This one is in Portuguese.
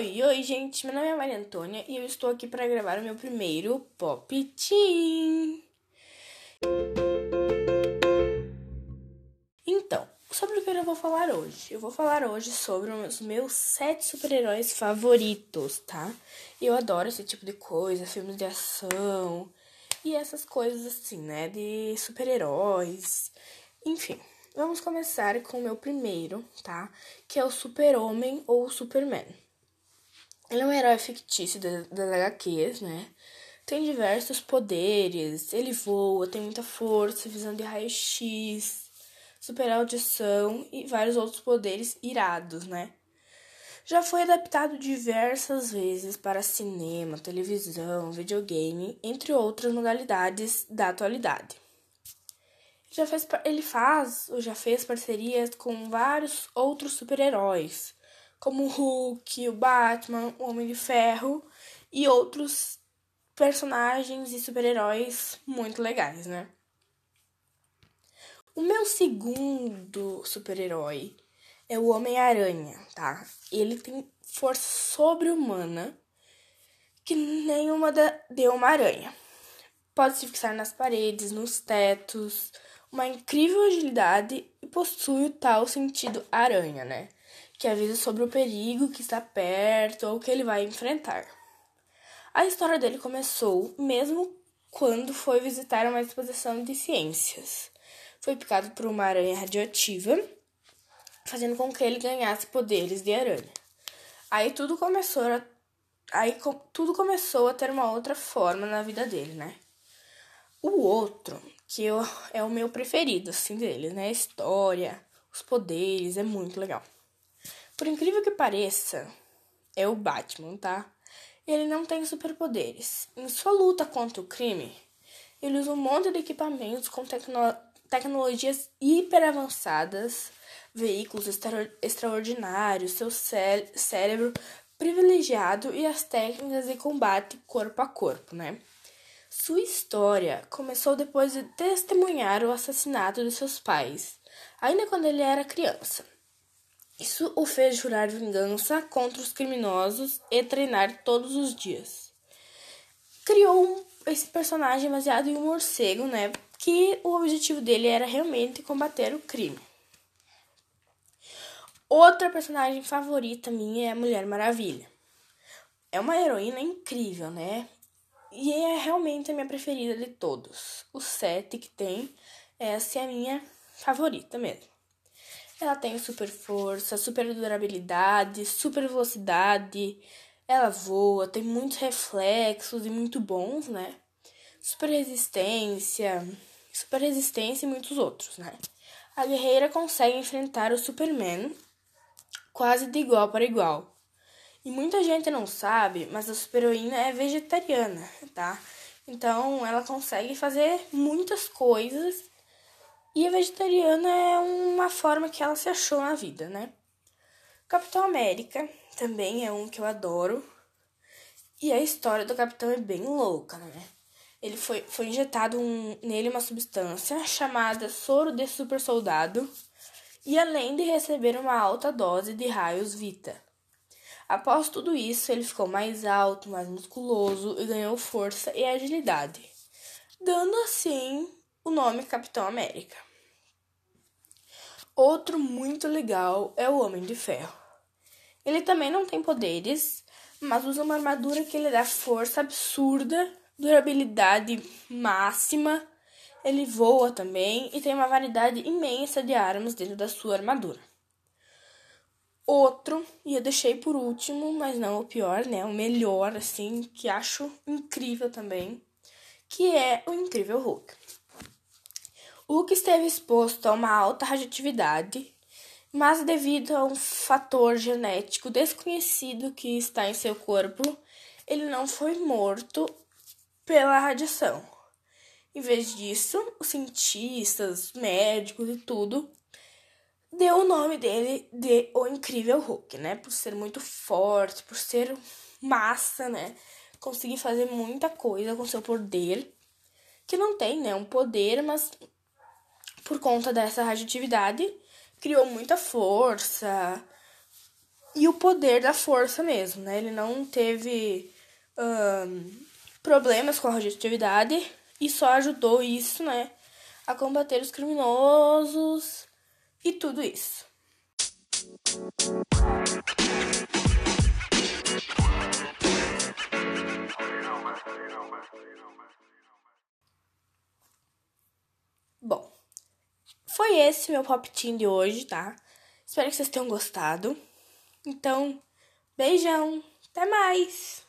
Oi, oi, gente. Meu nome é Maria Antônia e eu estou aqui para gravar o meu primeiro Pop Team. Então, sobre o que eu vou falar hoje? Eu vou falar hoje sobre os meus sete super-heróis favoritos, tá? Eu adoro esse tipo de coisa, filmes de ação e essas coisas assim, né? De super-heróis. Enfim, vamos começar com o meu primeiro, tá? Que é o Super-Homem ou Superman. Ele é um herói fictício das, HQs, né? Tem diversos poderes, ele voa, tem muita força, visão de raio-x, super audição e vários outros poderes irados, né? Já foi adaptado diversas vezes para cinema, televisão, videogame, entre outras modalidades da atualidade. Já fez, ele faz ou já fez parcerias com vários outros super-heróis, como o Hulk, o Batman, o Homem de Ferro e outros personagens e super-heróis muito legais, né? O meu segundo super-herói é o Homem-Aranha, tá? Ele tem força sobre-humana que nenhuma de uma aranha. Pode se fixar nas paredes, nos tetos, uma incrível agilidade e possui o tal sentido aranha, né? Que avisa sobre o perigo que está perto ou que ele vai enfrentar. A história dele começou mesmo quando foi visitar uma exposição de ciências. Foi picado por uma aranha radioativa, fazendo com que ele ganhasse poderes de aranha. Aí tudo começou a, aí tudo começou a ter uma outra forma na vida dele, né? O outro, que eu, é o meu preferido, assim, dele, né? A história, os poderes, é muito legal. Por incrível que pareça, é o Batman, tá? Ele não tem superpoderes. Em sua luta contra o crime, ele usa um monte de equipamentos com tecno tecnologias hiper avançadas, veículos extra extraordinários, seu cé cérebro privilegiado e as técnicas de combate corpo a corpo, né? Sua história começou depois de testemunhar o assassinato de seus pais, ainda quando ele era criança. Isso o fez jurar vingança contra os criminosos e treinar todos os dias. Criou esse personagem baseado em um morcego, né? Que o objetivo dele era realmente combater o crime. Outra personagem favorita minha é a Mulher Maravilha. É uma heroína incrível, né? E é realmente a minha preferida de todos. Os sete que tem, essa é a minha favorita mesmo. Ela tem super força, super durabilidade, super velocidade. Ela voa, tem muitos reflexos e muito bons, né? Super resistência, super resistência e muitos outros, né? A guerreira consegue enfrentar o Superman quase de igual para igual. E muita gente não sabe, mas a super-heroína é vegetariana, tá? Então ela consegue fazer muitas coisas e a vegetariana é uma forma que ela se achou na vida, né? Capitão América também é um que eu adoro. E a história do Capitão é bem louca, né? Ele foi, foi injetado um, nele uma substância chamada soro de super soldado. E além de receber uma alta dose de raios Vita. Após tudo isso, ele ficou mais alto, mais musculoso e ganhou força e agilidade, dando assim o nome Capitão América. Outro muito legal é o Homem de Ferro. Ele também não tem poderes, mas usa uma armadura que lhe dá força absurda, durabilidade máxima. Ele voa também e tem uma variedade imensa de armas dentro da sua armadura. Outro, e eu deixei por último, mas não o pior, né? O melhor, assim, que acho incrível também, que é o Incrível Hulk. Hulk esteve exposto a uma alta radioatividade, mas devido a um fator genético desconhecido que está em seu corpo, ele não foi morto pela radiação. Em vez disso, os cientistas, médicos e tudo deu o nome dele de O Incrível Hulk, né? Por ser muito forte, por ser massa, né? Conseguir fazer muita coisa com seu poder, que não tem, né? Um poder, mas por conta dessa radioatividade, criou muita força e o poder da força mesmo, né? Ele não teve um, problemas com a radioatividade e só ajudou isso, né? A combater os criminosos e tudo isso. Bom, foi esse meu pop team de hoje, tá? Espero que vocês tenham gostado. Então, beijão, até mais!